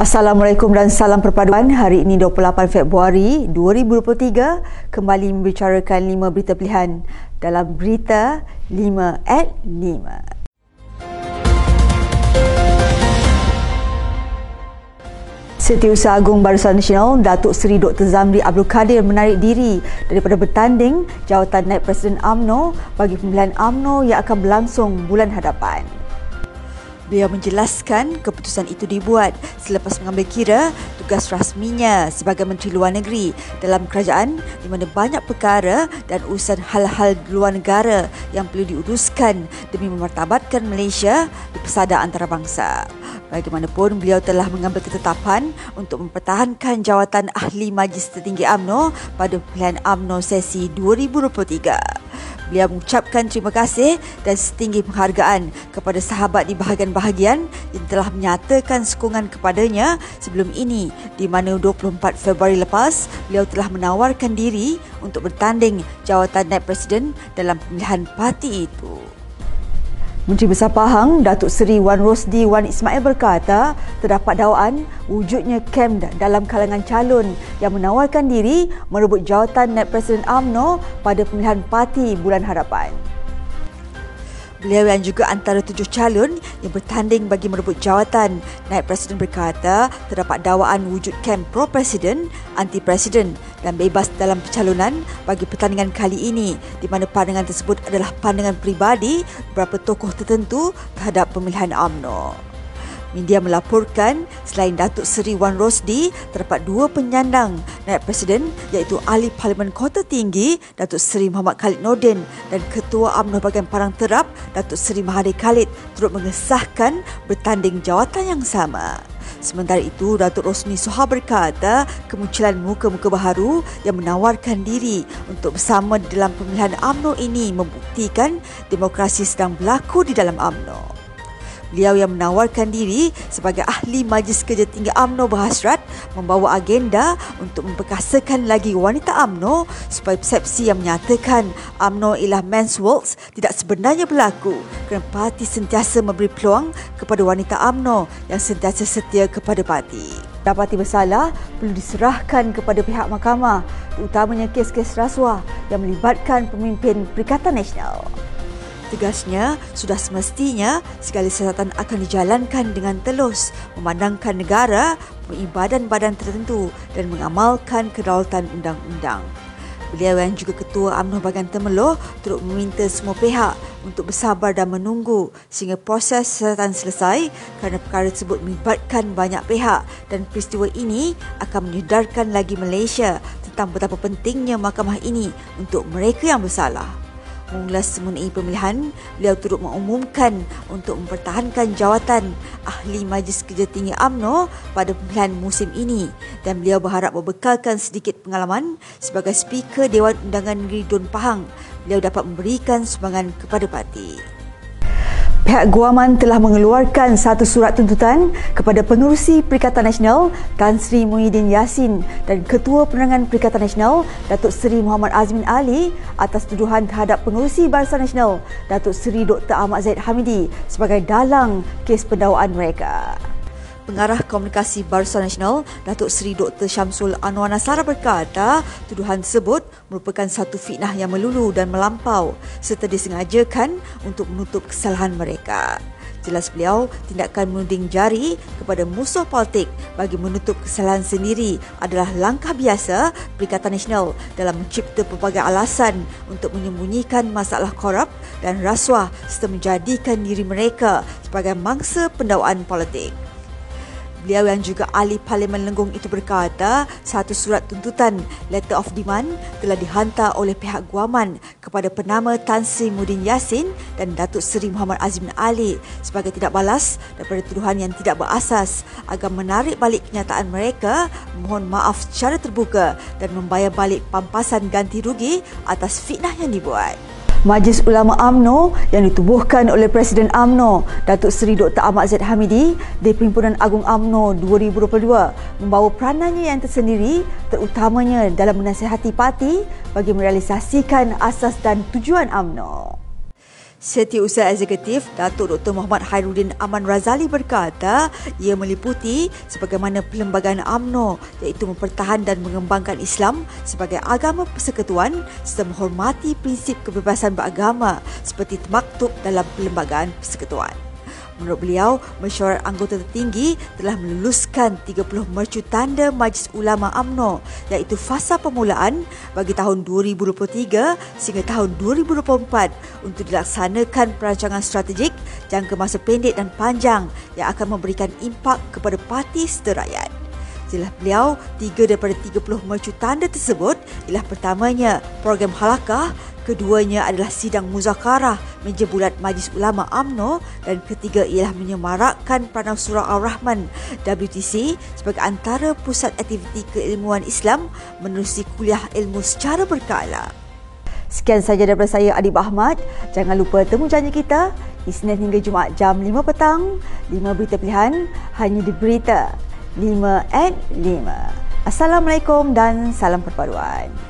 Assalamualaikum dan salam perpaduan. Hari ini 28 Februari 2023 kembali membicarakan 5 berita pilihan dalam berita 5 at 5. Setiausaha Agung Barisan Nasional Datuk Seri Dr. Zamri Abdul Kadir menarik diri daripada bertanding jawatan Naib Presiden AMNO bagi pemilihan AMNO yang akan berlangsung bulan hadapan. Beliau menjelaskan keputusan itu dibuat selepas mengambil kira tugas rasminya sebagai Menteri Luar Negeri dalam kerajaan di mana banyak perkara dan urusan hal-hal luar negara yang perlu diuruskan demi memartabatkan Malaysia di pesada antarabangsa. Bagaimanapun, beliau telah mengambil ketetapan untuk mempertahankan jawatan Ahli Majlis Tertinggi AMNO pada pilihan AMNO sesi 2023. Beliau mengucapkan terima kasih dan setinggi penghargaan kepada sahabat di bahagian-bahagian yang telah menyatakan sokongan kepadanya sebelum ini di mana 24 Februari lepas beliau telah menawarkan diri untuk bertanding jawatan Naib Presiden dalam pemilihan parti itu. Menteri Besar Pahang, Datuk Seri Wan Rosdi Wan Ismail berkata, terdapat dakwaan wujudnya kem dalam kalangan calon yang menawarkan diri merebut jawatan Naib Presiden AMNO pada pemilihan parti bulan hadapan. Beliau yang juga antara tujuh calon yang bertanding bagi merebut jawatan naib presiden berkata terdapat dakwaan wujud kem pro-presiden, anti-presiden dan bebas dalam percalonan bagi pertandingan kali ini di mana pandangan tersebut adalah pandangan peribadi beberapa tokoh tertentu terhadap pemilihan AMNO. Media melaporkan selain Datuk Seri Wan Rosdi, terdapat dua penyandang naib presiden iaitu Ahli Parlimen Kota Tinggi Datuk Seri Muhammad Khalid Nordin dan Ketua UMNO Bahagian Parang Terap Datuk Seri Mahathir Khalid turut mengesahkan bertanding jawatan yang sama. Sementara itu, Datuk Rosmi Soha berkata kemunculan muka-muka baharu yang menawarkan diri untuk bersama dalam pemilihan AMNO ini membuktikan demokrasi sedang berlaku di dalam AMNO. Beliau yang menawarkan diri sebagai ahli Majlis Kerja Tinggi AMNO berhasrat membawa agenda untuk memperkasakan lagi wanita AMNO supaya persepsi yang menyatakan AMNO ialah men's worlds tidak sebenarnya berlaku kerana parti sentiasa memberi peluang kepada wanita AMNO yang sentiasa setia kepada parti. Dapati bersalah perlu diserahkan kepada pihak mahkamah terutamanya kes-kes rasuah yang melibatkan pemimpin Perikatan Nasional. Tegasnya, sudah semestinya segala siasatan akan dijalankan dengan telus memandangkan negara, badan-badan tertentu dan mengamalkan kedaulatan undang-undang. Beliau yang juga Ketua UMNO Bahagian Temeloh turut meminta semua pihak untuk bersabar dan menunggu sehingga proses siasatan selesai kerana perkara tersebut melibatkan banyak pihak dan peristiwa ini akan menyedarkan lagi Malaysia tentang betapa pentingnya mahkamah ini untuk mereka yang bersalah. Mengulas mengenai pemilihan, beliau turut mengumumkan untuk mempertahankan jawatan Ahli Majlis Kerja Tinggi AMNO pada pemilihan musim ini dan beliau berharap berbekalkan sedikit pengalaman sebagai Speaker Dewan Undangan Negeri Don Pahang, beliau dapat memberikan sumbangan kepada parti. Pihak Guaman telah mengeluarkan satu surat tuntutan kepada pengurusi Perikatan Nasional Tan Sri Muhyiddin Yassin dan Ketua Penerangan Perikatan Nasional Datuk Seri Muhammad Azmin Ali atas tuduhan terhadap pengurusi Barisan Nasional Datuk Seri Dr. Ahmad Zaid Hamidi sebagai dalang kes pendakwaan mereka. Pengarah Komunikasi Barisan Nasional Datuk Seri Dr. Syamsul Anwar Nasara berkata tuduhan tersebut merupakan satu fitnah yang melulu dan melampau serta disengajakan untuk menutup kesalahan mereka. Jelas beliau, tindakan menuding jari kepada musuh politik bagi menutup kesalahan sendiri adalah langkah biasa Perikatan Nasional dalam mencipta pelbagai alasan untuk menyembunyikan masalah korup dan rasuah serta menjadikan diri mereka sebagai mangsa pendakwaan politik. Beliau yang juga ahli Parlimen Lenggong itu berkata satu surat tuntutan letter of demand telah dihantar oleh pihak Guaman kepada penama Tan Sri Mudin Yassin dan Datuk Seri Muhammad Azmin Ali sebagai tidak balas daripada tuduhan yang tidak berasas agar menarik balik kenyataan mereka mohon maaf secara terbuka dan membayar balik pampasan ganti rugi atas fitnah yang dibuat. Majlis Ulama AMNO yang ditubuhkan oleh Presiden AMNO Datuk Seri Dr. Ahmad Zaid Hamidi di Perhimpunan Agung AMNO 2022 membawa peranannya yang tersendiri terutamanya dalam menasihati parti bagi merealisasikan asas dan tujuan AMNO. Setiausaha Eksekutif Datuk Dr. Muhammad Hairuddin Aman Razali berkata ia meliputi sebagaimana perlembagaan AMNO iaitu mempertahan dan mengembangkan Islam sebagai agama persekutuan serta menghormati prinsip kebebasan beragama seperti termaktub dalam perlembagaan persekutuan. Menurut beliau, mesyuarat anggota tertinggi telah meluluskan 30 mercu tanda Majlis Ulama AMNO iaitu fasa permulaan bagi tahun 2023 sehingga tahun 2024 untuk dilaksanakan perancangan strategik jangka masa pendek dan panjang yang akan memberikan impak kepada parti serta rakyat. Jelas beliau, tiga daripada 30 mercu tanda tersebut ialah pertamanya program halakah Keduanya adalah sidang muzakarah meja bulat Majlis Ulama AMNO dan ketiga ialah menyemarakkan Pranau Surah Al-Rahman WTC sebagai antara pusat aktiviti keilmuan Islam menerusi kuliah ilmu secara berkala. Sekian sahaja daripada saya Adib Ahmad. Jangan lupa temu janji kita Isnin hingga Jumaat jam 5 petang. 5 berita pilihan hanya di Berita 5 at 5. Assalamualaikum dan salam perpaduan.